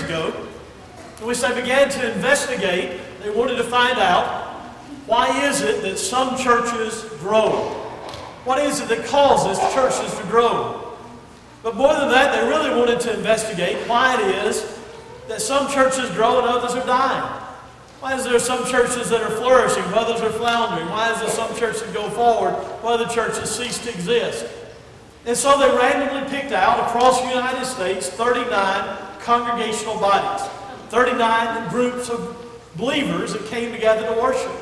years ago, in which they began to investigate. They wanted to find out why is it that some churches grow? What is it that causes churches to grow? But more than that, they really wanted to investigate why it is that some churches grow and others are dying. Why is there some churches that are flourishing, others are floundering? Why is there some churches that go forward, while other churches cease to exist? And so they randomly picked out across the United States 39 congregational bodies, 39 groups of believers that came together to worship.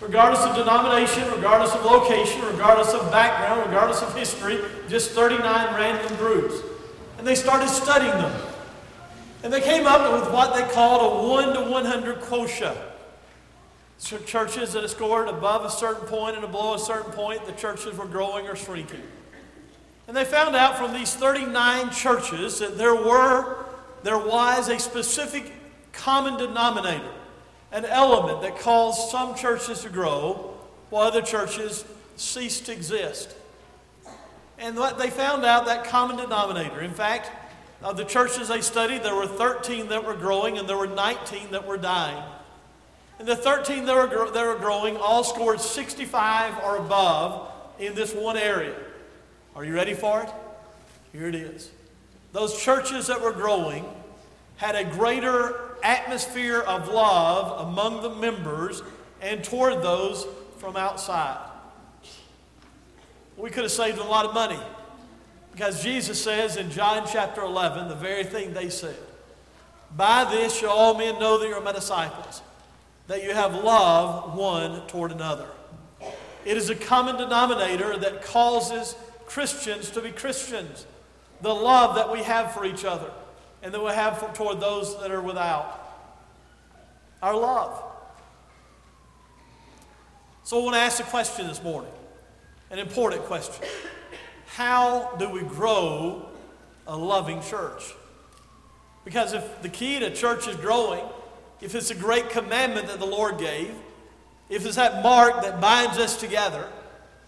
Regardless of denomination, regardless of location, regardless of background, regardless of history, just 39 random groups. And they started studying them. And they came up with what they called a 1 to 100 quotient. Churches that scored above a certain point and below a certain point, the churches were growing or shrinking. And they found out from these 39 churches that there were, there was a specific common denominator, an element that caused some churches to grow while other churches ceased to exist. And they found out that common denominator. In fact, of the churches they studied, there were 13 that were growing and there were 19 that were dying. And the 13 that were, that were growing all scored 65 or above in this one area. Are you ready for it? Here it is. Those churches that were growing had a greater atmosphere of love among the members and toward those from outside. We could have saved a lot of money because Jesus says in John chapter 11 the very thing they said By this shall all men know that you're my disciples, that you have love one toward another. It is a common denominator that causes Christians to be Christians. The love that we have for each other and that we have for, toward those that are without. Our love. So I want to ask a question this morning, an important question. How do we grow a loving church? Because if the key to church is growing, if it's a great commandment that the Lord gave, if it's that mark that binds us together,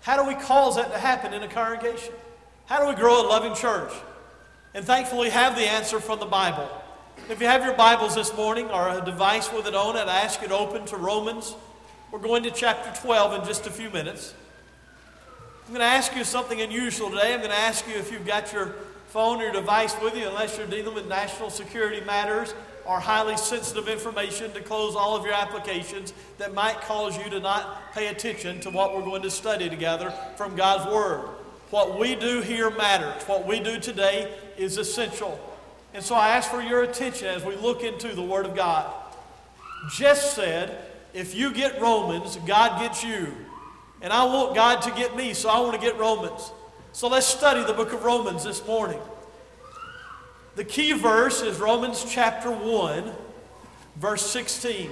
how do we cause that to happen in a congregation? How do we grow a loving church? And thankfully, have the answer from the Bible. If you have your Bibles this morning or a device with it on it, I ask you to open to Romans. We're going to chapter 12 in just a few minutes. I'm going to ask you something unusual today. I'm going to ask you if you've got your phone or your device with you, unless you're dealing with national security matters or highly sensitive information to close all of your applications that might cause you to not pay attention to what we're going to study together from God's Word. What we do here matters. What we do today is essential. And so I ask for your attention as we look into the Word of God. Jess said, if you get Romans, God gets you. And I want God to get me, so I want to get Romans. So let's study the book of Romans this morning. The key verse is Romans chapter 1, verse 16.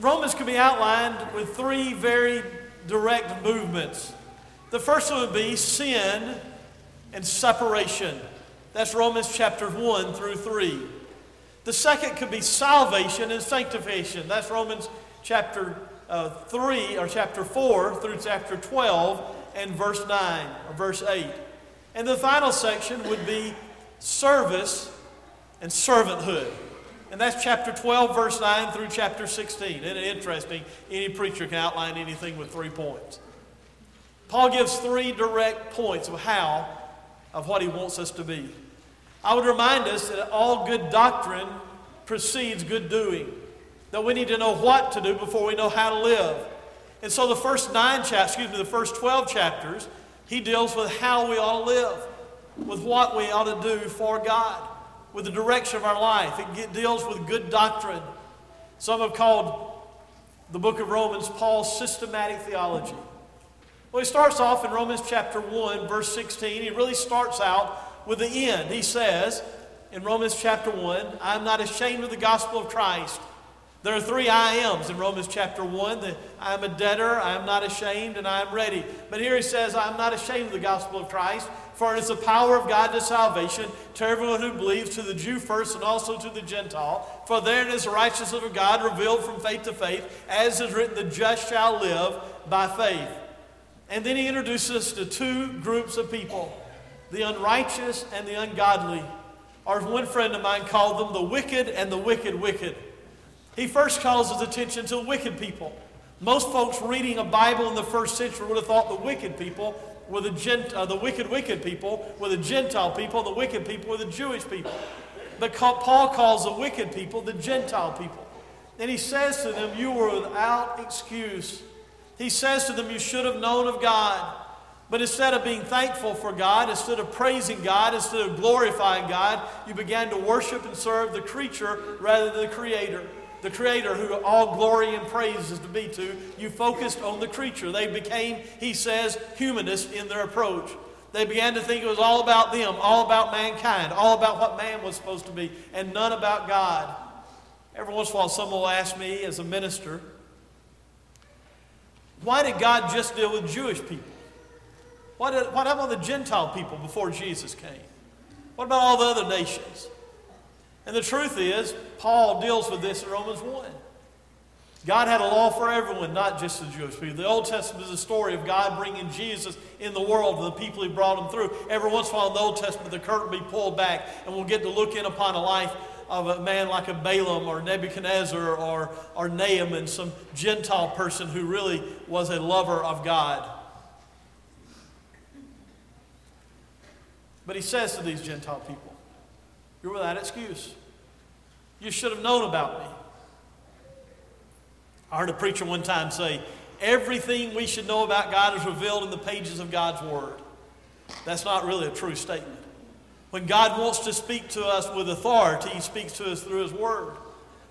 Romans can be outlined with three very direct movements. The first one would be sin and separation. That's Romans chapter 1 through 3. The second could be salvation and sanctification. That's Romans chapter uh, 3 or chapter 4 through chapter 12 and verse 9 or verse 8. And the final section would be service and servanthood. And that's chapter 12, verse 9 through chapter 16. Isn't it interesting? Any preacher can outline anything with three points. Paul gives three direct points of how, of what he wants us to be. I would remind us that all good doctrine precedes good doing, that we need to know what to do before we know how to live. And so the first nine chapters, excuse me, the first 12 chapters, he deals with how we ought to live with what we ought to do for God, with the direction of our life. It deals with good doctrine. Some have called the book of Romans Paul's systematic theology. Well, he starts off in Romans chapter 1, verse 16. He really starts out with the end. He says in Romans chapter 1, I am not ashamed of the gospel of Christ. There are three I ams in Romans chapter 1 that I am a debtor, I am not ashamed, and I am ready. But here he says, I am not ashamed of the gospel of Christ, for it is the power of God to salvation to everyone who believes, to the Jew first and also to the Gentile. For therein is the righteousness of God revealed from faith to faith, as is written, the just shall live by faith. And then he introduces us to two groups of people the unrighteous and the ungodly. Or one friend of mine called them the wicked and the wicked wicked. He first calls his attention to wicked people. Most folks reading a Bible in the first century would have thought the wicked people were the, gent, uh, the wicked, wicked people were the Gentile people, the wicked people were the Jewish people. But Paul calls the wicked people the Gentile people. And he says to them, You were without excuse. He says to them, You should have known of God. But instead of being thankful for God, instead of praising God, instead of glorifying God, you began to worship and serve the creature rather than the Creator. The Creator, who all glory and praise is to be to, you focused on the creature. They became, he says, humanists in their approach. They began to think it was all about them, all about mankind, all about what man was supposed to be, and none about God. Every once in a while, someone will ask me as a minister, why did God just deal with Jewish people? What, did, what about the Gentile people before Jesus came? What about all the other nations? And the truth is, Paul deals with this in Romans 1. God had a law for everyone, not just the Jewish people. The Old Testament is a story of God bringing Jesus in the world to the people he brought him through. Every once in a while in the Old Testament, the curtain will be pulled back, and we'll get to look in upon a life of a man like a Balaam or Nebuchadnezzar or, or Naaman, some Gentile person who really was a lover of God. But he says to these Gentile people, You're without excuse. You should have known about me. I heard a preacher one time say, Everything we should know about God is revealed in the pages of God's Word. That's not really a true statement. When God wants to speak to us with authority, He speaks to us through His Word.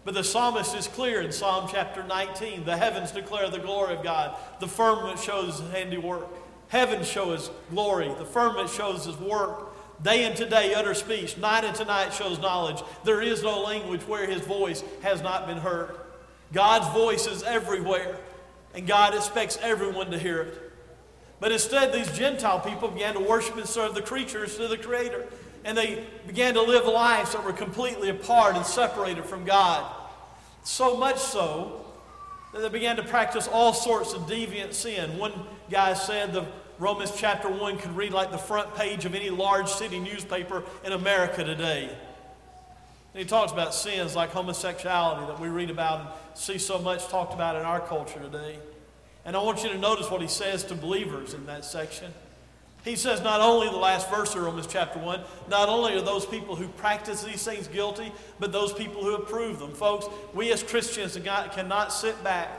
But the psalmist is clear in Psalm chapter 19 the heavens declare the glory of God, the firmament shows His handiwork. Heaven shows His glory, the firmament shows His work. Day and today utter speech, night and tonight shows knowledge. There is no language where his voice has not been heard. God's voice is everywhere, and God expects everyone to hear it. But instead, these Gentile people began to worship and serve the creatures to the Creator, and they began to live lives that were completely apart and separated from God. So much so that they began to practice all sorts of deviant sin. One guy said the Romans chapter 1 could read like the front page of any large city newspaper in America today. And he talks about sins like homosexuality that we read about and see so much talked about in our culture today. And I want you to notice what he says to believers in that section. He says not only the last verse of Romans chapter 1, not only are those people who practice these things guilty, but those people who approve them. Folks, we as Christians cannot sit back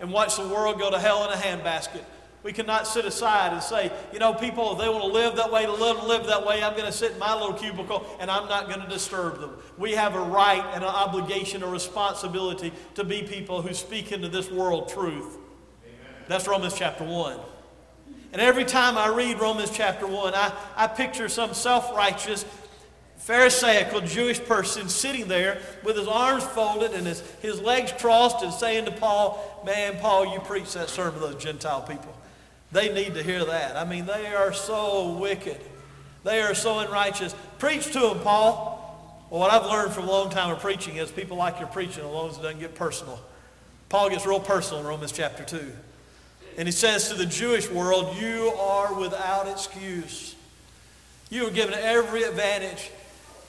and watch the world go to hell in a handbasket. We cannot sit aside and say, you know, people, if they want to live that way, to live, live that way, I'm going to sit in my little cubicle and I'm not going to disturb them. We have a right and an obligation, a responsibility to be people who speak into this world truth. Amen. That's Romans chapter 1. And every time I read Romans chapter 1, I, I picture some self righteous, Pharisaical Jewish person sitting there with his arms folded and his, his legs crossed and saying to Paul, Man, Paul, you preach that sermon to those Gentile people. They need to hear that. I mean, they are so wicked. They are so unrighteous. Preach to them, Paul. Well, what I've learned from a long time of preaching is people like your preaching as long as it doesn't get personal. Paul gets real personal in Romans chapter 2. And he says to the Jewish world, You are without excuse. You were given every advantage.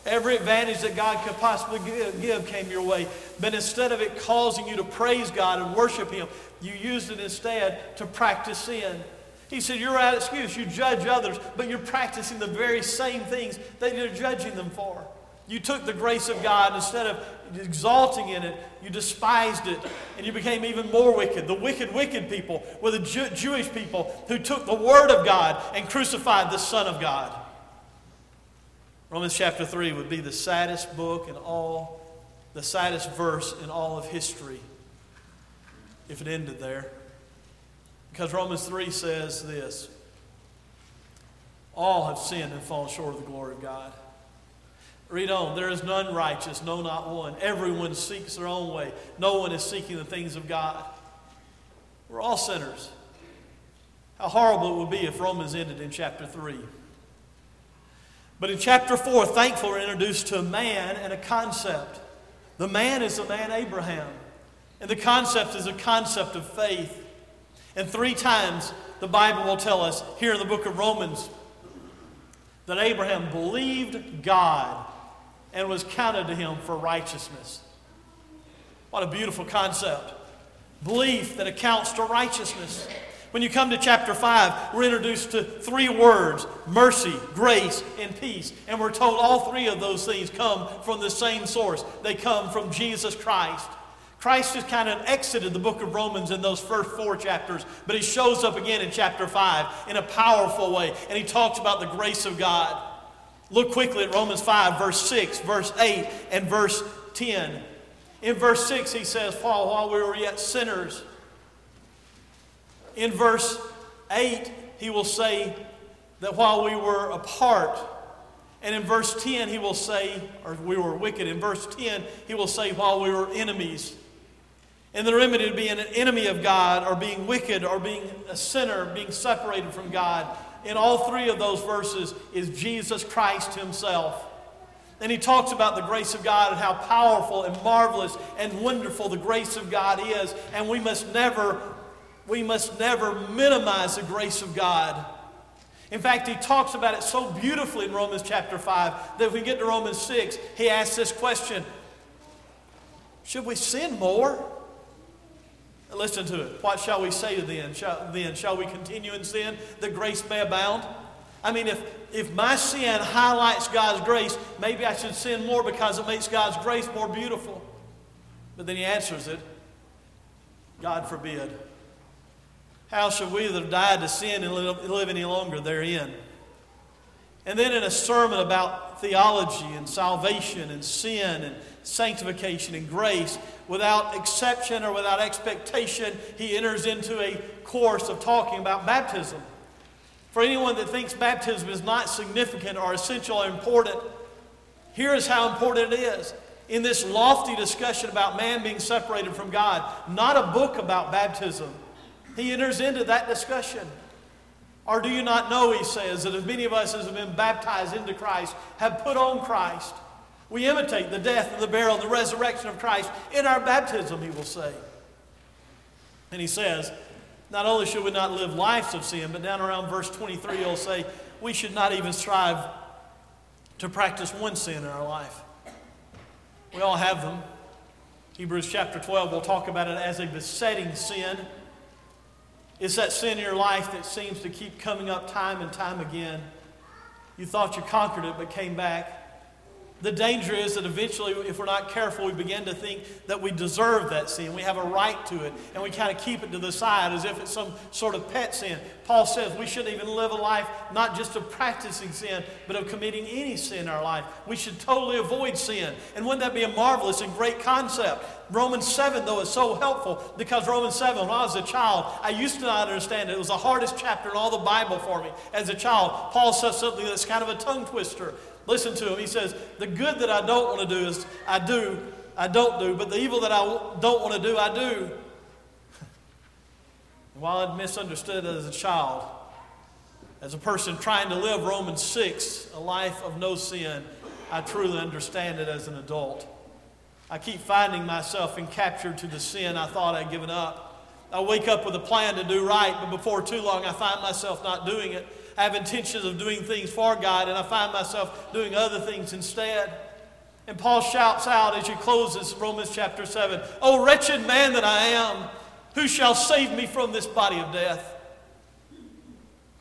Every advantage that God could possibly give came your way. But instead of it causing you to praise God and worship Him, you used it instead to practice sin. He said, You're out of excuse. You judge others, but you're practicing the very same things that you're judging them for. You took the grace of God, instead of exalting in it, you despised it, and you became even more wicked. The wicked, wicked people were the Jew- Jewish people who took the Word of God and crucified the Son of God. Romans chapter 3 would be the saddest book in all, the saddest verse in all of history if it ended there. Because Romans 3 says this All have sinned and fallen short of the glory of God. Read on. There is none righteous, no, not one. Everyone seeks their own way. No one is seeking the things of God. We're all sinners. How horrible it would be if Romans ended in chapter 3. But in chapter 4, thankful, we're introduced to a man and a concept. The man is the man Abraham, and the concept is a concept of faith. And three times the Bible will tell us here in the book of Romans that Abraham believed God, and was counted to him for righteousness. What a beautiful concept. Belief that accounts to righteousness. When you come to chapter 5, we're introduced to three words mercy, grace, and peace. And we're told all three of those things come from the same source. They come from Jesus Christ. Christ has kind of exited the book of Romans in those first four chapters, but he shows up again in chapter 5 in a powerful way, and he talks about the grace of God. Look quickly at Romans 5, verse 6, verse 8, and verse 10. In verse 6, he says, Paul, while we were yet sinners. In verse 8, he will say that while we were apart, and in verse 10, he will say, or we were wicked. In verse 10, he will say, while we were enemies. And the remedy to being an enemy of God, or being wicked, or being a sinner, being separated from God, in all three of those verses is Jesus Christ Himself. And he talks about the grace of God and how powerful and marvelous and wonderful the grace of God is. And we must never, we must never minimize the grace of God. In fact, he talks about it so beautifully in Romans chapter 5 that if we get to Romans 6, he asks this question Should we sin more? Listen to it. What shall we say then? Shall, then shall we continue in sin that grace may abound? I mean, if, if my sin highlights God's grace, maybe I should sin more because it makes God's grace more beautiful. But then he answers it God forbid. How shall we that have died to sin and live, live any longer therein? And then in a sermon about theology and salvation and sin and sanctification and grace, without exception or without expectation, he enters into a course of talking about baptism. For anyone that thinks baptism is not significant or essential or important, here is how important it is. In this lofty discussion about man being separated from God, not a book about baptism, he enters into that discussion. Or do you not know, he says, that as many of us as have been baptized into Christ have put on Christ? We imitate the death and the burial and the resurrection of Christ in our baptism, he will say. And he says, not only should we not live lives of sin, but down around verse 23, he'll say, we should not even strive to practice one sin in our life. We all have them. Hebrews chapter 12 will talk about it as a besetting sin. It's that sin in your life that seems to keep coming up time and time again. You thought you conquered it, but came back. The danger is that eventually, if we're not careful, we begin to think that we deserve that sin. We have a right to it, and we kind of keep it to the side as if it's some sort of pet sin. Paul says we shouldn't even live a life not just of practicing sin, but of committing any sin in our life. We should totally avoid sin. And wouldn't that be a marvelous and great concept? Romans 7, though, is so helpful because Romans 7, when I was a child, I used to not understand it. It was the hardest chapter in all the Bible for me as a child. Paul says something that's kind of a tongue twister. Listen to him. He says, The good that I don't want to do is I do, I don't do, but the evil that I don't want to do, I do. while I'd misunderstood it as a child, as a person trying to live Romans 6, a life of no sin, I truly understand it as an adult. I keep finding myself encaptured to the sin I thought I'd given up. I wake up with a plan to do right, but before too long I find myself not doing it. I have intentions of doing things for God, and I find myself doing other things instead. And Paul shouts out as he closes Romans chapter 7 Oh, wretched man that I am, who shall save me from this body of death?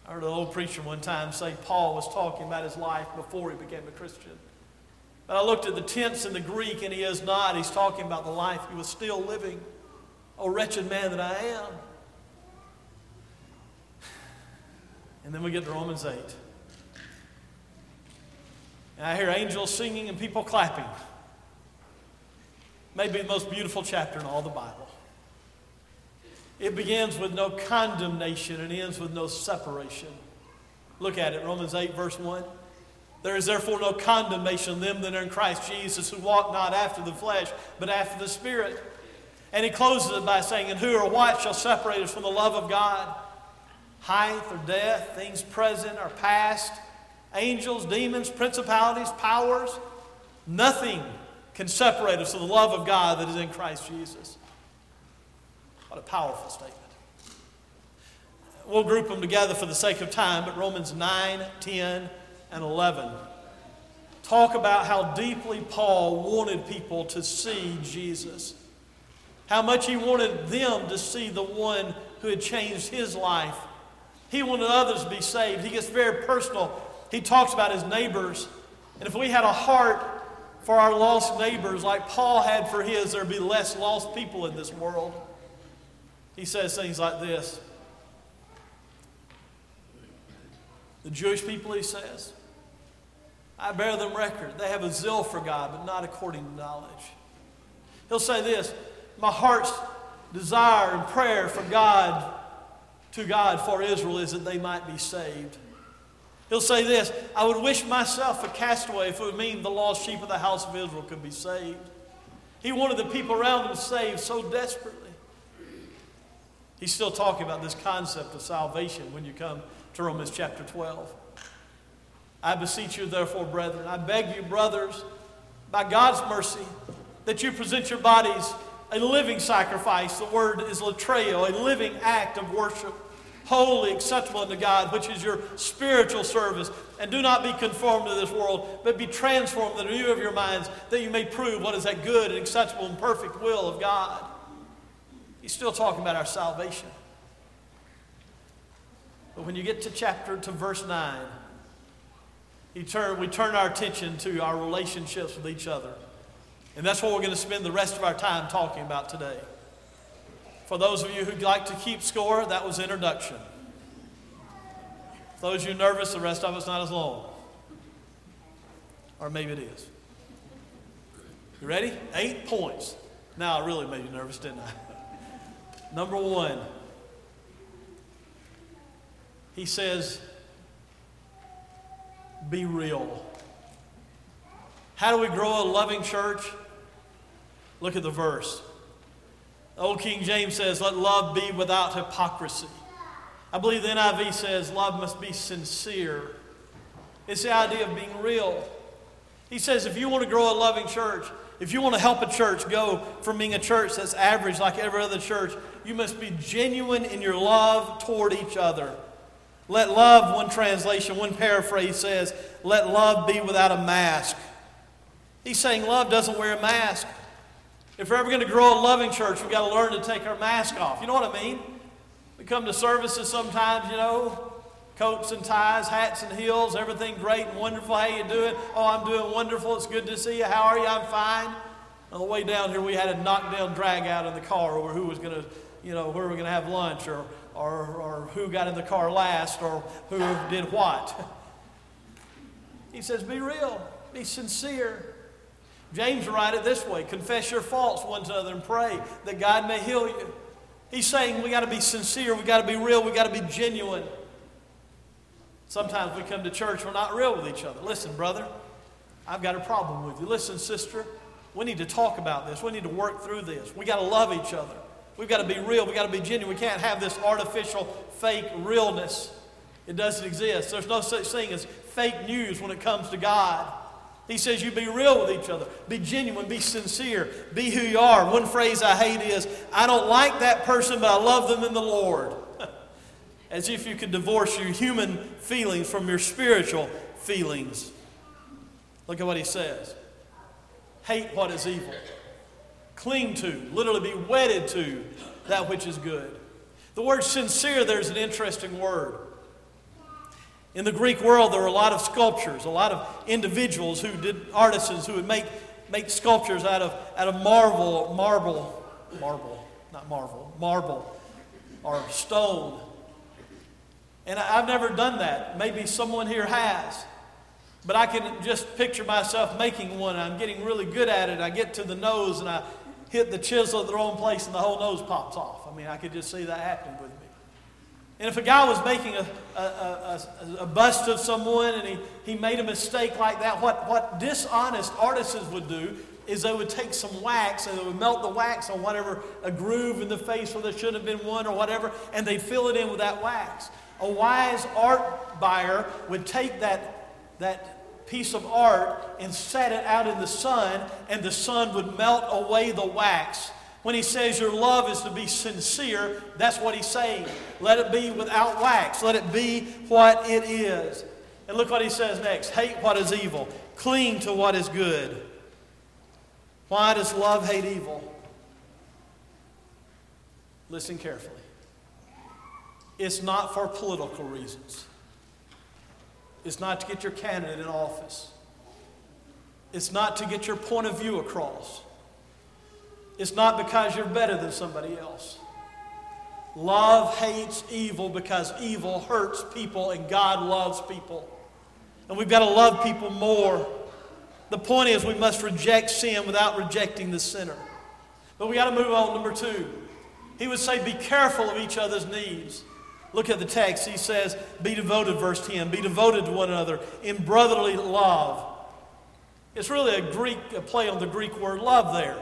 I heard an old preacher one time say Paul was talking about his life before he became a Christian. But I looked at the tense in the Greek, and he is not. He's talking about the life he was still living. Oh, wretched man that I am. And then we get to Romans 8. And I hear angels singing and people clapping. Maybe the most beautiful chapter in all the Bible. It begins with no condemnation and ends with no separation. Look at it, Romans 8, verse 1. There is therefore no condemnation them that are in Christ Jesus, who walk not after the flesh, but after the Spirit. And he closes it by saying, And who or what shall separate us from the love of God? Height or death, things present or past, angels, demons, principalities, powers. Nothing can separate us from the love of God that is in Christ Jesus. What a powerful statement. We'll group them together for the sake of time, but Romans 9, 10, and 11 talk about how deeply Paul wanted people to see Jesus. How much he wanted them to see the one who had changed his life. He wanted others to be saved. He gets very personal. He talks about his neighbors. And if we had a heart for our lost neighbors like Paul had for his, there'd be less lost people in this world. He says things like this The Jewish people, he says, I bear them record. They have a zeal for God, but not according to knowledge. He'll say this My heart's desire and prayer for God, to God for Israel, is that they might be saved. He'll say this I would wish myself a castaway if it would mean the lost sheep of the house of Israel could be saved. He wanted the people around him saved so desperately. He's still talking about this concept of salvation when you come to Romans chapter 12. I beseech you, therefore, brethren, I beg you, brothers, by God's mercy, that you present your bodies a living sacrifice. The word is latreo, a living act of worship, holy, acceptable unto God, which is your spiritual service. And do not be conformed to this world, but be transformed in the renewal of your minds, that you may prove what is that good and acceptable and perfect will of God. He's still talking about our salvation. But when you get to chapter, to verse 9, he turn, we turn our attention to our relationships with each other. And that's what we're going to spend the rest of our time talking about today. For those of you who'd like to keep score, that was introduction. For those of you nervous, the rest of it's not as long. Or maybe it is. You ready? Eight points. Now I really made you nervous, didn't I? Number one, he says, be real. How do we grow a loving church? Look at the verse. Old King James says, Let love be without hypocrisy. I believe the NIV says, Love must be sincere. It's the idea of being real. He says, If you want to grow a loving church, if you want to help a church go from being a church that's average like every other church, you must be genuine in your love toward each other. Let love, one translation, one paraphrase says, let love be without a mask. He's saying love doesn't wear a mask. If we're ever going to grow a loving church, we've got to learn to take our mask off. You know what I mean? We come to services sometimes, you know, coats and ties, hats and heels, everything great and wonderful. How you doing? Oh, I'm doing wonderful. It's good to see you. How are you? I'm fine. On the way down here, we had a knockdown drag out in the car over who was going to, you know, where we are going to have lunch or or, or who got in the car last or who did what. He says, Be real, be sincere. James write it this way confess your faults one to another and pray that God may heal you. He's saying we got to be sincere, we got to be real, we got to be genuine. Sometimes we come to church, we're not real with each other. Listen, brother, I've got a problem with you. Listen, sister, we need to talk about this. We need to work through this. We got to love each other. We've got to be real. We've got to be genuine. We can't have this artificial, fake realness. It doesn't exist. There's no such thing as fake news when it comes to God. He says you be real with each other, be genuine, be sincere, be who you are. One phrase I hate is, I don't like that person, but I love them in the Lord. As if you could divorce your human feelings from your spiritual feelings. Look at what he says hate what is evil. Cling to, literally be wedded to that which is good. The word sincere there is an interesting word. In the Greek world, there were a lot of sculptures, a lot of individuals who did, artisans who would make, make sculptures out of, out of marble, marble, marble, not marble, marble, or stone. And I, I've never done that. Maybe someone here has. But I can just picture myself making one. I'm getting really good at it. I get to the nose and I hit the chisel at the wrong place and the whole nose pops off. I mean, I could just see that happening with. And if a guy was making a, a, a, a, bust of someone and he, he made a mistake like that, what, what dishonest artisans would do is they would take some wax and they would melt the wax on whatever, a groove in the face where there shouldn't have been one or whatever, and they'd fill it in with that wax. A wise art buyer would take that, that piece of art and set it out in the sun, and the sun would melt away the wax. When he says your love is to be sincere, that's what he's saying. Let it be without wax. Let it be what it is. And look what he says next hate what is evil, Cling to what is good. Why does love hate evil? Listen carefully. It's not for political reasons. It's not to get your candidate in office. It's not to get your point of view across. It's not because you're better than somebody else. Love hates evil because evil hurts people and God loves people. And we've got to love people more. The point is, we must reject sin without rejecting the sinner. But we got to move on. Number two, he would say, Be careful of each other's needs. Look at the text. He says, Be devoted, verse 10, be devoted to one another in brotherly love. It's really a Greek a play on the Greek word love there.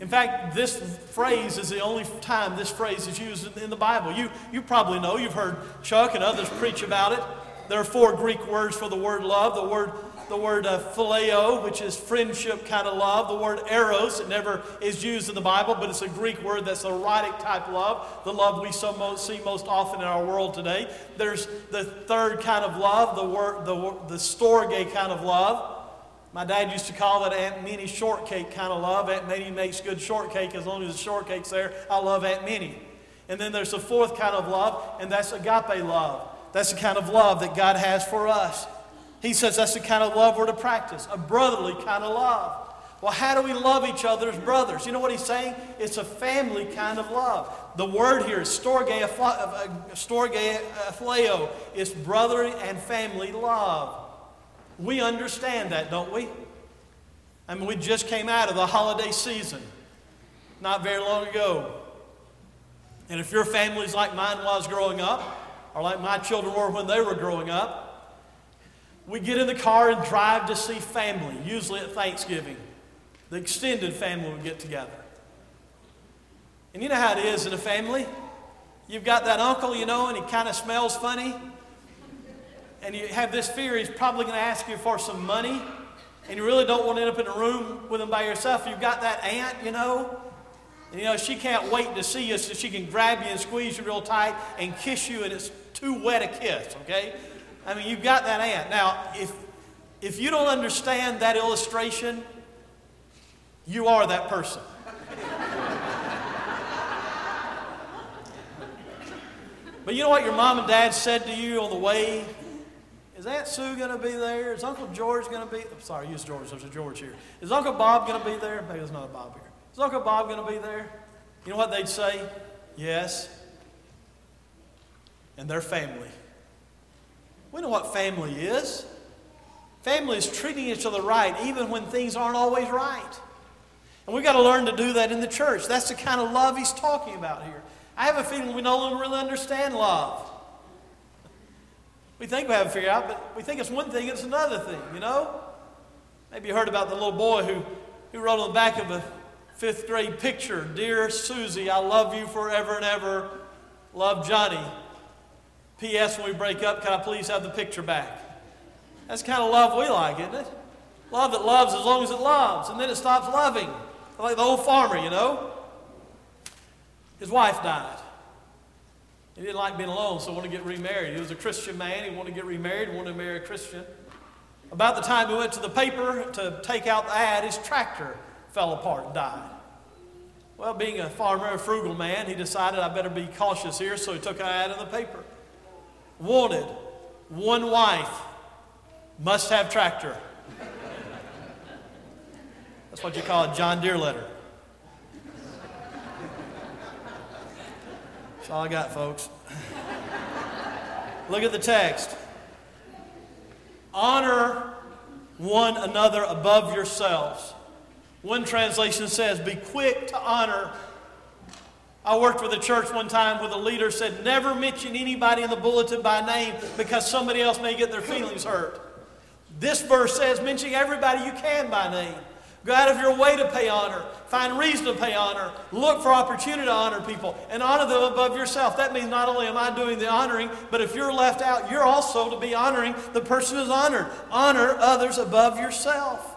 In fact, this phrase is the only time this phrase is used in the Bible. You, you probably know, you've heard Chuck and others preach about it. There are four Greek words for the word love. The word, the word uh, phileo, which is friendship kind of love. The word eros, it never is used in the Bible, but it's a Greek word that's erotic type love, the love we so most, see most often in our world today. There's the third kind of love, the, word, the, the storge kind of love. My dad used to call that Aunt Minnie shortcake kind of love. Aunt Minnie makes good shortcake as long as the shortcake's there. I love Aunt Minnie. And then there's a fourth kind of love, and that's agape love. That's the kind of love that God has for us. He says that's the kind of love we're to practice, a brotherly kind of love. Well, how do we love each other as brothers? You know what he's saying? It's a family kind of love. The word here is storge, uh, storge uh, phileo. It's brotherly and family love. We understand that, don't we? I mean, we just came out of the holiday season not very long ago. And if your family's like mine was growing up, or like my children were when they were growing up, we get in the car and drive to see family, usually at Thanksgiving. The extended family would get together. And you know how it is in a family? You've got that uncle, you know, and he kind of smells funny and you have this fear he's probably going to ask you for some money, and you really don't want to end up in a room with him by yourself. You've got that aunt, you know, and you know she can't wait to see you so she can grab you and squeeze you real tight and kiss you, and it's too wet a kiss, okay? I mean, you've got that aunt. Now, if if you don't understand that illustration, you are that person. but you know what your mom and dad said to you on the way is Aunt Sue going to be there? Is Uncle George going to be? I'm sorry, use George. There's a George here. Is Uncle Bob going to be there? Maybe there's not a Bob here. Is Uncle Bob going to be there? You know what they'd say? Yes. And their family. We know what family is. Family is treating each other right, even when things aren't always right. And we've got to learn to do that in the church. That's the kind of love he's talking about here. I have a feeling we no longer really understand love. We think we have it figured out, but we think it's one thing, it's another thing, you know? Maybe you heard about the little boy who, who wrote on the back of a fifth grade picture Dear Susie, I love you forever and ever. Love Johnny. P.S. When we break up, can I please have the picture back? That's kind of love we like, isn't it? Love that loves as long as it loves, and then it stops loving. Like the old farmer, you know? His wife died. He didn't like being alone, so wanted to get remarried. He was a Christian man. He wanted to get remarried, wanted to marry a Christian. About the time he went to the paper to take out the ad, his tractor fell apart and died. Well, being a farmer, a frugal man, he decided I better be cautious here, so he took an ad in the paper. Wanted, one wife, must have tractor. That's what you call a John Deere letter. That's all I got, folks. Look at the text. Honor one another above yourselves. One translation says, Be quick to honor. I worked with a church one time where the leader said, Never mention anybody in the bulletin by name because somebody else may get their feelings hurt. This verse says, Mention everybody you can by name. Go out of your way to pay honor. Find reason to pay honor. Look for opportunity to honor people and honor them above yourself. That means not only am I doing the honoring, but if you're left out, you're also to be honoring the person who's honored. Honor others above yourself.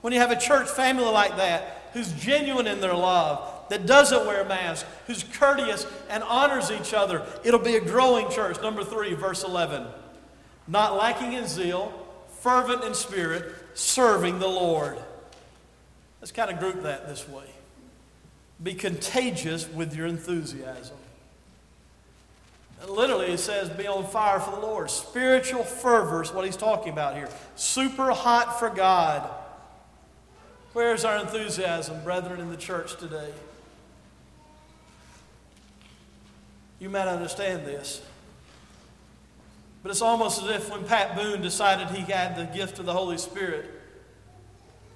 When you have a church family like that, who's genuine in their love, that doesn't wear masks, who's courteous and honors each other, it'll be a growing church. Number three, verse 11. Not lacking in zeal, fervent in spirit, serving the Lord. Let's kind of group that this way. Be contagious with your enthusiasm. Literally, it says, be on fire for the Lord. Spiritual fervor is what he's talking about here. Super hot for God. Where's our enthusiasm, brethren, in the church today? You might understand this. But it's almost as if when Pat Boone decided he had the gift of the Holy Spirit,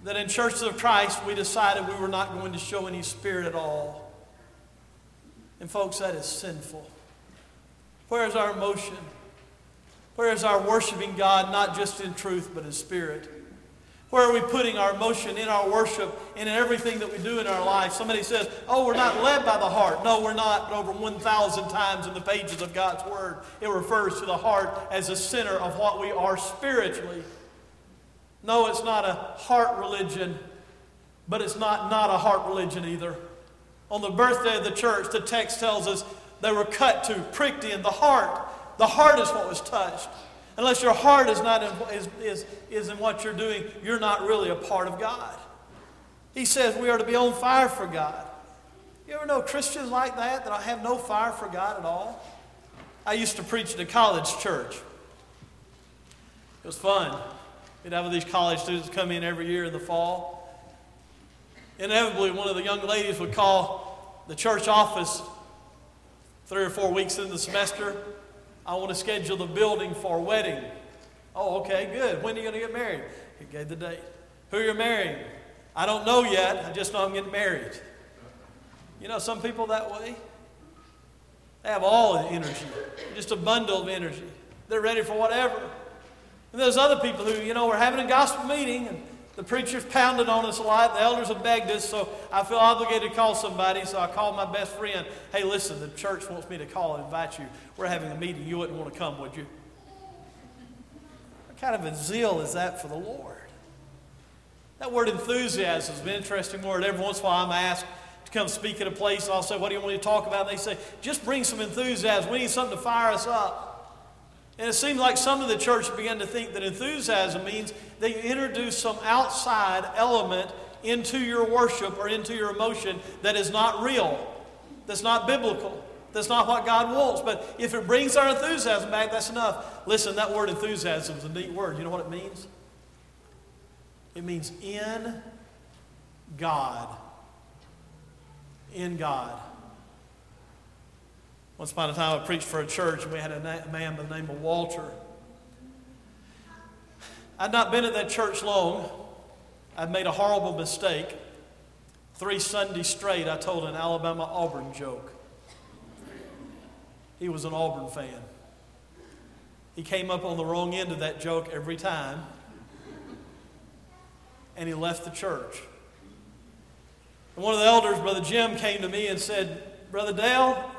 that in Churches of Christ we decided we were not going to show any spirit at all. And folks, that is sinful. Where is our emotion? Where is our worshiping God, not just in truth, but in spirit? Where are we putting our emotion in our worship and in everything that we do in our life? Somebody says, oh, we're not led by the heart. No, we're not. But over 1,000 times in the pages of God's Word, it refers to the heart as the center of what we are spiritually. No, it's not a heart religion, but it's not not a heart religion either. On the birthday of the church, the text tells us they were cut to, pricked in the heart. The heart is what was touched. Unless your heart is not in, is, is, is in what you're doing, you're not really a part of God. He says we are to be on fire for God. You ever know Christians like that that have no fire for God at all? I used to preach at a college church. It was fun. We'd have these college students come in every year in the fall. Inevitably, one of the young ladies would call the church office three or four weeks in the semester I want to schedule the building for a wedding. Oh, okay, good. When are you going to get married? He gave the date. Who you're marrying? I don't know yet. I just know I'm getting married. You know, some people that way, they have all the energy, just a bundle of energy. They're ready for whatever. And there's other people who, you know, we're having a gospel meeting and the preacher's pounded on us a lot. The elders have begged us, so I feel obligated to call somebody. So I called my best friend. Hey, listen, the church wants me to call and invite you. We're having a meeting. You wouldn't want to come, would you? What kind of a zeal is that for the Lord? That word enthusiasm is an interesting word. Every once in a while I'm asked to come speak at a place, and I'll say, What do you want me to talk about? And they say, Just bring some enthusiasm. We need something to fire us up. And it seems like some of the church began to think that enthusiasm means that you introduce some outside element into your worship or into your emotion that is not real, that's not biblical, that's not what God wants. But if it brings our enthusiasm back, that's enough. Listen, that word enthusiasm is a neat word. You know what it means? It means in God. In God. Once upon a time, I preached for a church, and we had a man by the name of Walter. I'd not been at that church long. I'd made a horrible mistake. Three Sundays straight, I told an Alabama Auburn joke. He was an Auburn fan. He came up on the wrong end of that joke every time, and he left the church. And one of the elders, Brother Jim, came to me and said, Brother Dale,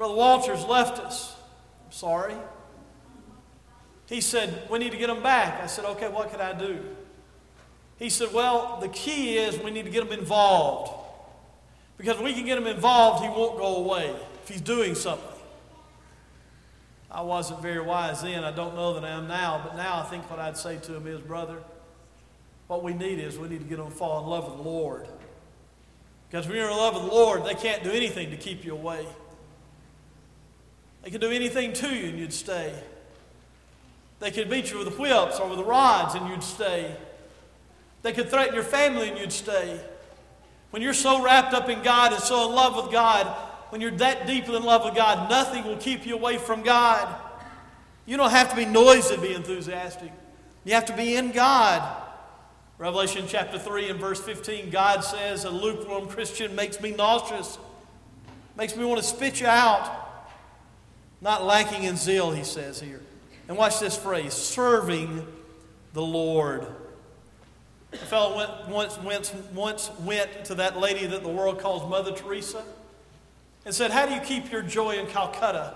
Brother Walters left us. I'm sorry. He said, We need to get them back. I said, Okay, what can I do? He said, Well, the key is we need to get them involved. Because if we can get him involved, he won't go away if he's doing something. I wasn't very wise then. I don't know that I am now. But now I think what I'd say to him is, Brother, what we need is we need to get them to fall in love with the Lord. Because when you're in love with the Lord, they can't do anything to keep you away. They could do anything to you and you'd stay. They could beat you with whips or with rods and you'd stay. They could threaten your family and you'd stay. When you're so wrapped up in God and so in love with God, when you're that deeply in love with God, nothing will keep you away from God. You don't have to be noisy to be enthusiastic. You have to be in God. Revelation chapter 3 and verse 15, God says, A lukewarm Christian makes me nauseous, makes me want to spit you out. Not lacking in zeal, he says here. And watch this phrase serving the Lord. A fellow went, once, went, once went to that lady that the world calls Mother Teresa and said, How do you keep your joy in Calcutta,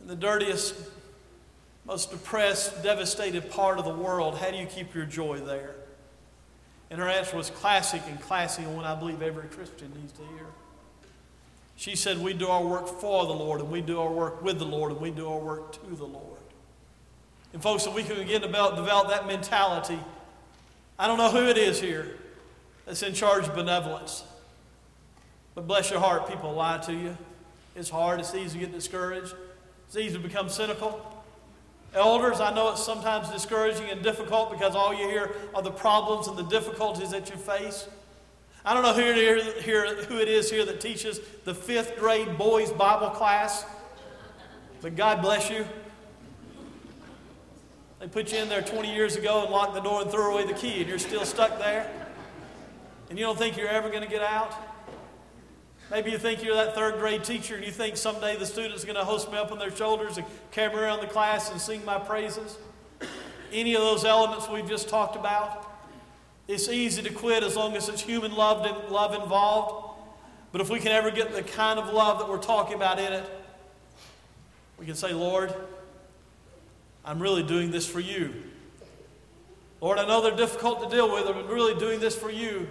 in the dirtiest, most depressed, devastated part of the world? How do you keep your joy there? And her answer was classic and classy, and one I believe every Christian needs to hear. She said, We do our work for the Lord, and we do our work with the Lord, and we do our work to the Lord. And, folks, if we can begin to develop, develop that mentality, I don't know who it is here that's in charge of benevolence. But bless your heart, people lie to you. It's hard, it's easy to get discouraged, it's easy to become cynical. Elders, I know it's sometimes discouraging and difficult because all you hear are the problems and the difficulties that you face. I don't know who it, is, here, who it is here that teaches the fifth grade boys' Bible class, but God bless you. They put you in there 20 years ago and locked the door and threw away the key, and you're still stuck there. And you don't think you're ever going to get out? Maybe you think you're that third grade teacher and you think someday the students are going to host me up on their shoulders and carry me around the class and sing my praises. Any of those elements we've just talked about. It's easy to quit as long as it's human love, love involved. But if we can ever get the kind of love that we're talking about in it, we can say, Lord, I'm really doing this for you. Lord, I know they're difficult to deal with, I'm really doing this for you.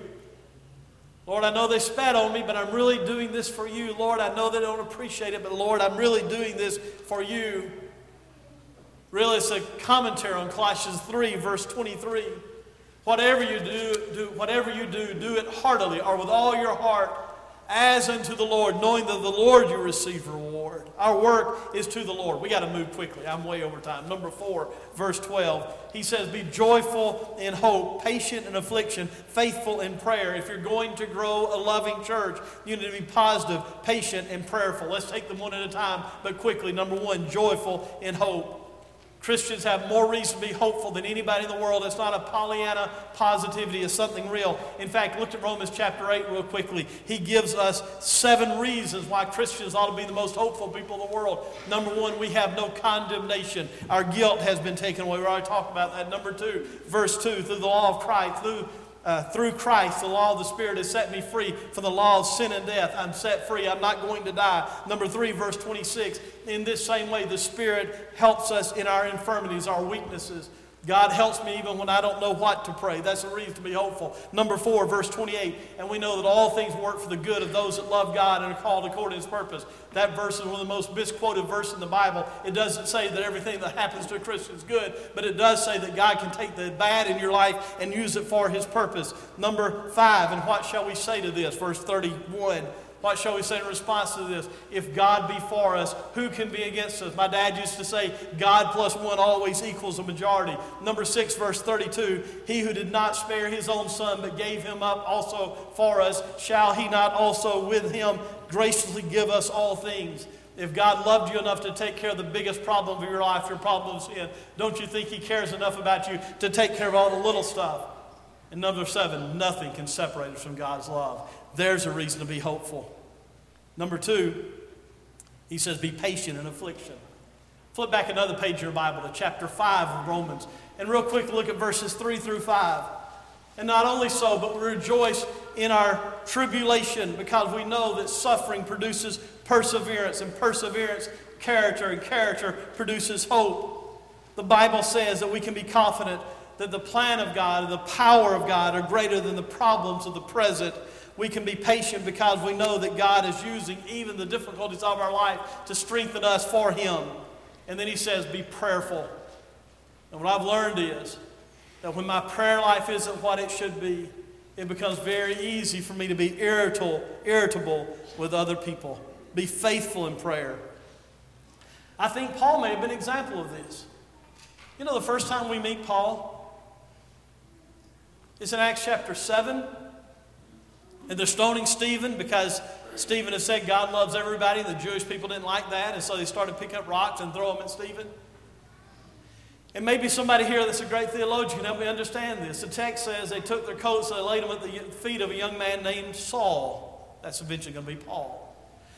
Lord, I know they spat on me, but I'm really doing this for you. Lord, I know they don't appreciate it, but Lord, I'm really doing this for you. Really, it's a commentary on Colossians 3, verse 23. Whatever you do, do whatever you do, do it heartily or with all your heart as unto the Lord, knowing that the Lord you receive reward. Our work is to the Lord. We got to move quickly. I'm way over time. Number four, verse 12. He says, Be joyful in hope, patient in affliction, faithful in prayer. If you're going to grow a loving church, you need to be positive, patient, and prayerful. Let's take them one at a time, but quickly. Number one, joyful in hope. Christians have more reason to be hopeful than anybody in the world. It's not a Pollyanna positivity, it's something real. In fact, look at Romans chapter 8 real quickly. He gives us seven reasons why Christians ought to be the most hopeful people in the world. Number one, we have no condemnation. Our guilt has been taken away. We already talked about that. Number two, verse 2, through the law of Christ, through uh, through Christ, the law of the Spirit has set me free from the law of sin and death. I'm set free. I'm not going to die. Number three, verse 26. In this same way, the Spirit helps us in our infirmities, our weaknesses. God helps me even when I don't know what to pray. That's a reason to be hopeful. Number four, verse 28. And we know that all things work for the good of those that love God and are called according to his purpose. That verse is one of the most misquoted verses in the Bible. It doesn't say that everything that happens to a Christian is good, but it does say that God can take the bad in your life and use it for his purpose. Number five, and what shall we say to this? Verse 31. What shall we say in response to this? If God be for us, who can be against us? My dad used to say, God plus one always equals a majority. Number six, verse 32 He who did not spare his own son, but gave him up also for us, shall he not also with him graciously give us all things? If God loved you enough to take care of the biggest problem of your life, your problem of sin, don't you think He cares enough about you to take care of all the little stuff? And number seven, nothing can separate us from God's love. There's a reason to be hopeful. Number two, he says, be patient in affliction. Flip back another page of your Bible to chapter 5 of Romans. And real quick, look at verses 3 through 5. And not only so, but we rejoice in our tribulation because we know that suffering produces perseverance, and perseverance, character, and character produces hope. The Bible says that we can be confident that the plan of God and the power of God are greater than the problems of the present we can be patient because we know that God is using even the difficulties of our life to strengthen us for Him. And then He says, be prayerful. And what I've learned is that when my prayer life isn't what it should be, it becomes very easy for me to be irritable, irritable with other people. Be faithful in prayer. I think Paul may have been an example of this. You know, the first time we meet Paul is in Acts chapter 7. And they're stoning Stephen because Stephen has said God loves everybody. And the Jewish people didn't like that, and so they started picking up rocks and throw them at Stephen. And maybe somebody here that's a great theologian can help me understand this. The text says they took their coats and they laid them at the feet of a young man named Saul. That's eventually going to be Paul.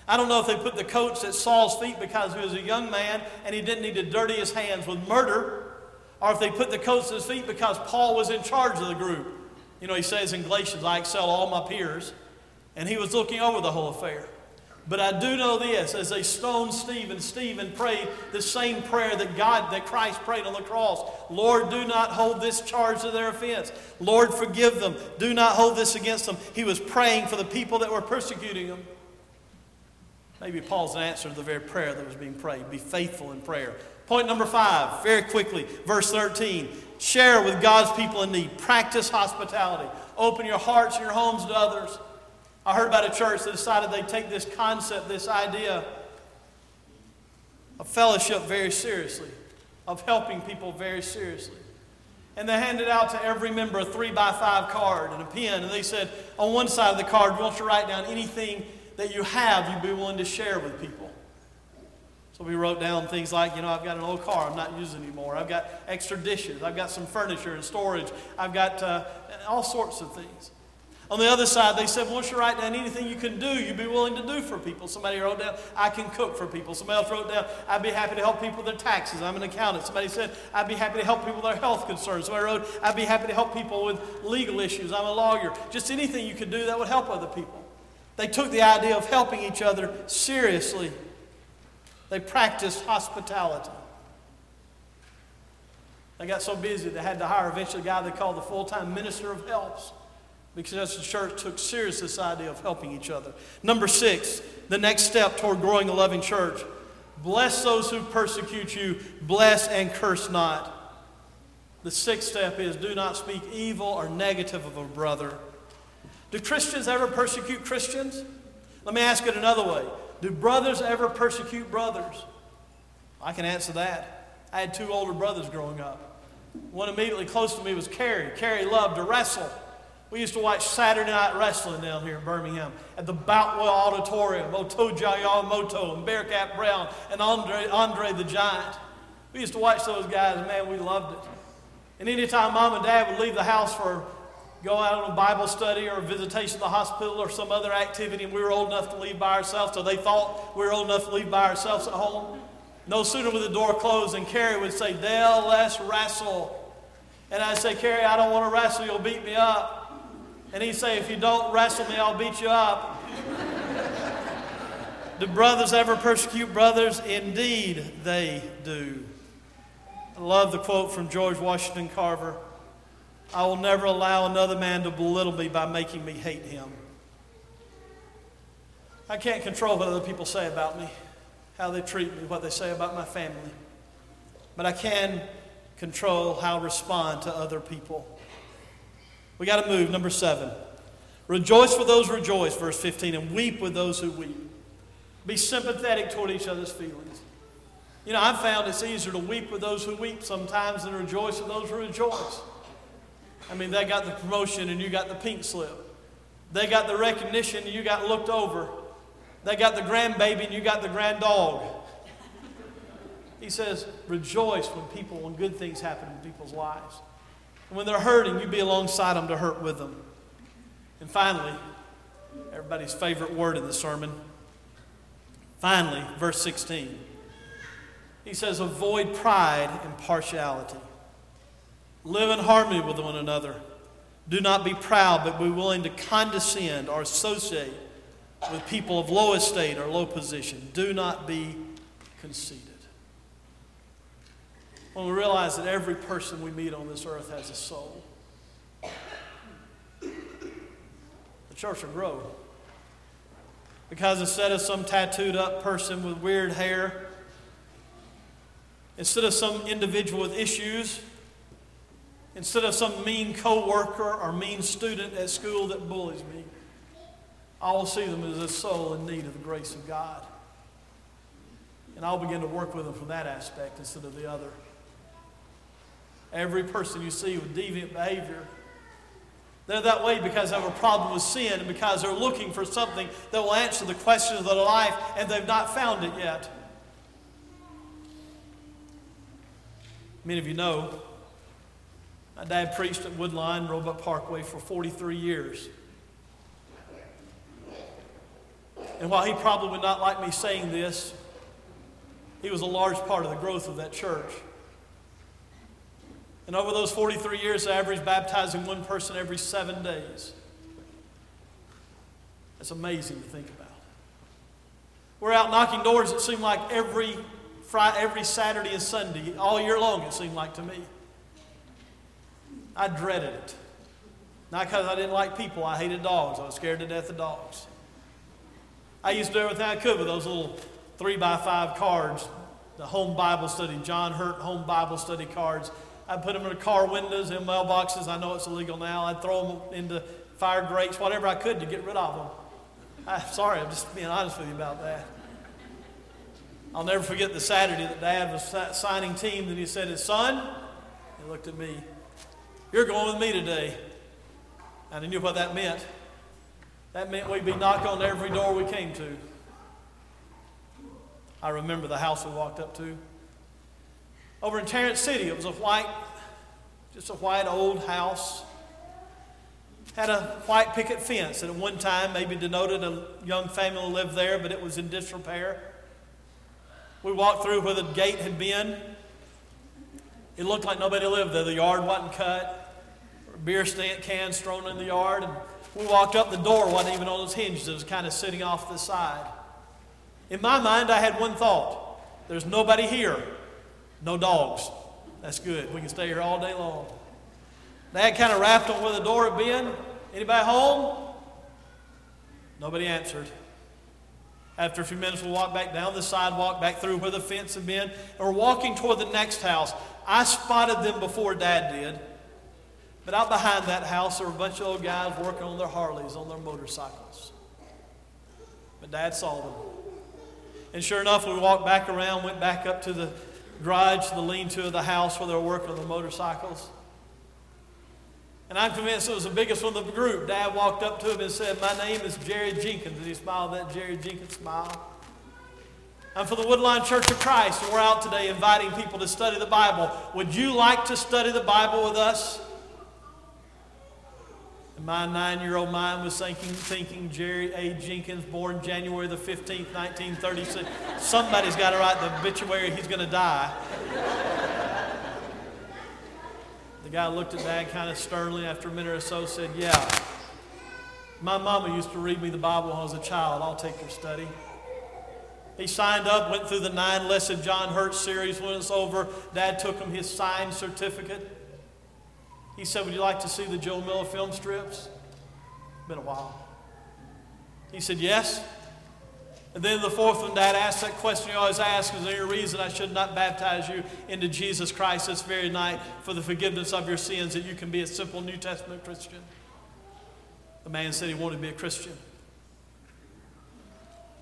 I don't know if they put the coats at Saul's feet because he was a young man and he didn't need to dirty his hands with murder, or if they put the coats at his feet because Paul was in charge of the group. You know, he says in Galatians, I excel all my peers. And he was looking over the whole affair. But I do know this as they stoned Stephen, Stephen prayed the same prayer that God, that Christ prayed on the cross. Lord, do not hold this charge to their offense. Lord, forgive them. Do not hold this against them. He was praying for the people that were persecuting him. Maybe Paul's an answer to the very prayer that was being prayed. Be faithful in prayer. Point number five, very quickly, verse 13. Share with God's people in need. Practice hospitality. Open your hearts and your homes to others. I heard about a church that decided they'd take this concept, this idea of fellowship very seriously, of helping people very seriously. And they handed out to every member a three by five card and a pen. And they said, on one side of the card, we want you to write down anything that you have you'd be willing to share with people. So we wrote down things like, you know, I've got an old car I'm not using anymore. I've got extra dishes. I've got some furniture and storage. I've got uh, all sorts of things. On the other side, they said, once you write down anything you can do, you'd be willing to do for people. Somebody wrote down, I can cook for people. Somebody else wrote down, I'd be happy to help people with their taxes. I'm an accountant. Somebody said, I'd be happy to help people with their health concerns. Somebody wrote, I'd be happy to help people with legal issues. I'm a lawyer. Just anything you could do that would help other people. They took the idea of helping each other seriously. They practiced hospitality. They got so busy they had to hire eventually a guy they called the full time minister of helps because the church took serious this idea of helping each other. Number six, the next step toward growing a loving church bless those who persecute you, bless and curse not. The sixth step is do not speak evil or negative of a brother. Do Christians ever persecute Christians? Let me ask it another way Do brothers ever persecute brothers? I can answer that. I had two older brothers growing up. One immediately close to me was Carrie. Carrie loved to wrestle. We used to watch Saturday Night Wrestling down here in Birmingham at the Boutwell Auditorium, Motoja Yamamoto and Bearcat Brown and Andre, Andre the Giant. We used to watch those guys, man, we loved it. And anytime mom and dad would leave the house for go out on a Bible study or a visitation to the hospital or some other activity, and we were old enough to leave by ourselves, so they thought we were old enough to leave by ourselves at home. No sooner would the door close than Carrie would say, Dale, let's wrestle. And I'd say, Carrie, I don't want to wrestle, you'll beat me up. And he'd say, If you don't wrestle me, I'll beat you up. do brothers ever persecute brothers? Indeed, they do. I love the quote from George Washington Carver I will never allow another man to belittle me by making me hate him. I can't control what other people say about me, how they treat me, what they say about my family. But I can control how I respond to other people. We got to move. Number seven. Rejoice with those who rejoice, verse 15, and weep with those who weep. Be sympathetic toward each other's feelings. You know, I've found it's easier to weep with those who weep sometimes than rejoice with those who rejoice. I mean, they got the promotion and you got the pink slip. They got the recognition and you got looked over. They got the grandbaby and you got the grand dog. He says, rejoice when people, when good things happen in people's lives. And when they're hurting, you be alongside them to hurt with them. And finally, everybody's favorite word in the sermon. Finally, verse 16. He says, Avoid pride and partiality. Live in harmony with one another. Do not be proud, but be willing to condescend or associate with people of low estate or low position. Do not be conceited when we realize that every person we meet on this earth has a soul. The church will grow. Because instead of some tattooed up person with weird hair, instead of some individual with issues, instead of some mean coworker or mean student at school that bullies me, I will see them as a soul in need of the grace of God. And I'll begin to work with them from that aspect instead of the other. Every person you see with deviant behavior, they're that way because they have a problem with sin and because they're looking for something that will answer the questions of their life and they've not found it yet. Many of you know my dad preached at Woodline, Roebuck Parkway for 43 years. And while he probably would not like me saying this, he was a large part of the growth of that church. And over those 43 years, I averaged baptizing one person every seven days. That's amazing to think about. We're out knocking doors, it seemed like every Friday, every Saturday and Sunday, all year long, it seemed like to me. I dreaded it. Not because I didn't like people, I hated dogs. I was scared to death of dogs. I used to do everything I could with those little three by five cards, the home Bible study, John Hurt home Bible study cards. I'd put them in the car windows, in mailboxes. I know it's illegal now. I'd throw them into fire grates, whatever I could to get rid of them. I'm sorry, I'm just being honest with you about that. I'll never forget the Saturday that Dad was signing teams, and he said, His son, he looked at me, You're going with me today. And I knew what that meant. That meant we'd be knocking on every door we came to. I remember the house we walked up to. Over in Tarrant City, it was a white, just a white old house. Had a white picket fence that at one time maybe denoted a young family lived there, but it was in disrepair. We walked through where the gate had been. It looked like nobody lived there. The yard wasn't cut, beer stand cans thrown in the yard. And we walked up, the door wasn't even on its hinges. It was kind of sitting off the side. In my mind, I had one thought there's nobody here, no dogs. That's good. We can stay here all day long. Dad kind of rapped on where the door had been. Anybody home? Nobody answered. After a few minutes, we walked back down the sidewalk, back through where the fence had been, and we're walking toward the next house. I spotted them before Dad did. But out behind that house, there were a bunch of old guys working on their Harleys, on their motorcycles. But Dad saw them. And sure enough, we walked back around, went back up to the garage, the lean to of the house where they were working on the motorcycles. And I'm convinced it was the biggest one of the group. Dad walked up to him and said, My name is Jerry Jenkins. And he smiled that Jerry Jenkins smile. I'm for the Woodline Church of Christ, and we're out today inviting people to study the Bible. Would you like to study the Bible with us? And my nine year old mind was thinking, thinking Jerry A. Jenkins, born January the 15th, 1936. Somebody's got to write the obituary, he's going to die. The guy looked at Dad kind of sternly after a minute or so, said, Yeah, my mama used to read me the Bible when I was a child. I'll take your study. He signed up, went through the nine lesson John Hurt series. When it's over, Dad took him his signed certificate. He said, Would you like to see the Jule Miller film strips? Been a while. He said, Yes. And then the fourth one, Dad asked that question you always ask Is there any reason I should not baptize you into Jesus Christ this very night for the forgiveness of your sins that you can be a simple New Testament Christian? The man said he wanted to be a Christian.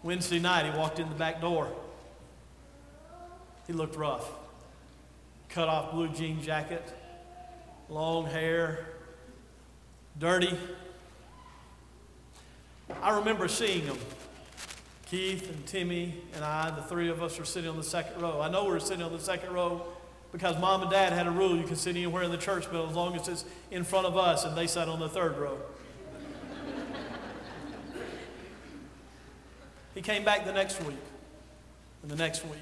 Wednesday night, he walked in the back door. He looked rough. Cut off blue jean jacket, long hair, dirty. I remember seeing him. Keith and Timmy and I, the three of us, were sitting on the second row. I know we were sitting on the second row because mom and dad had a rule you can sit anywhere in the church but as long as it's in front of us, and they sat on the third row. He came back the next week, and the next week.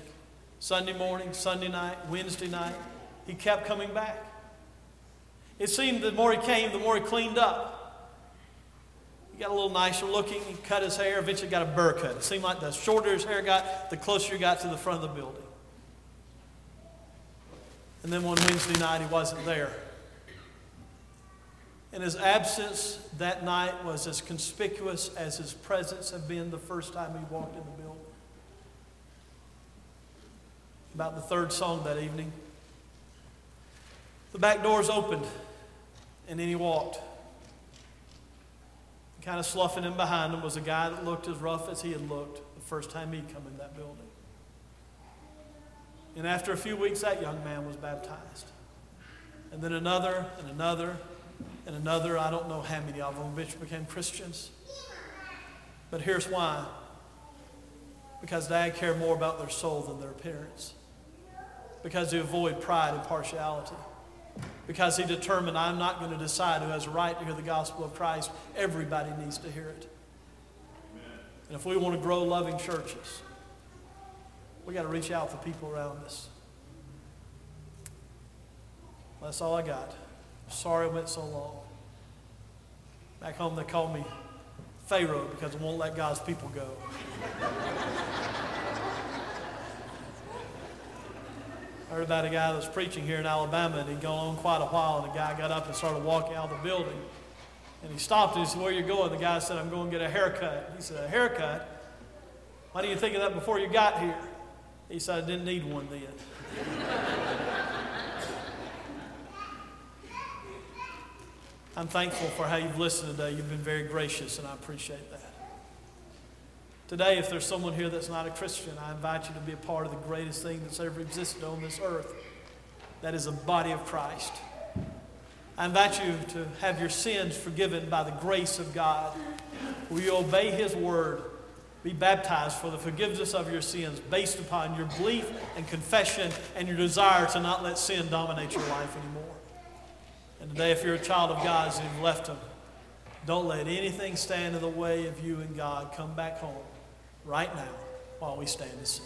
Sunday morning, Sunday night, Wednesday night. He kept coming back. It seemed the more he came, the more he cleaned up. He got a little nicer looking. He cut his hair. Eventually got a burr cut. It seemed like the shorter his hair got, the closer he got to the front of the building. And then one Wednesday night, he wasn't there. And his absence that night was as conspicuous as his presence had been the first time he walked in the building. About the third song that evening, the back doors opened, and in he walked. Kind of sloughing in behind him was a guy that looked as rough as he had looked the first time he'd come in that building. And after a few weeks, that young man was baptized. And then another, and another, and another. I don't know how many of them which became Christians. But here's why because dad cared more about their soul than their appearance, because they avoid pride and partiality because he determined I'm not going to decide who has a right to hear the gospel of Christ. Everybody needs to hear it. Amen. And if we want to grow loving churches, we got to reach out to people around us. That's all I got. Sorry it went so long. Back home, they call me Pharaoh because I won't let God's people go. I heard about a guy that was preaching here in Alabama, and he'd gone on quite a while, and a guy got up and started walking out of the building. And he stopped and he said, Where are you going? The guy said, I'm going to get a haircut. He said, A haircut? Why didn't you think of that before you got here? He said, I didn't need one then. I'm thankful for how you've listened today. You've been very gracious, and I appreciate that. Today, if there's someone here that's not a Christian, I invite you to be a part of the greatest thing that's ever existed on this earth. That is a body of Christ. I invite you to have your sins forgiven by the grace of God. Will you obey His word? Be baptized for the forgiveness of your sins based upon your belief and confession and your desire to not let sin dominate your life anymore. And today, if you're a child of God's and you've left Him, don't let anything stand in the way of you and God. Come back home right now while we stand to sing.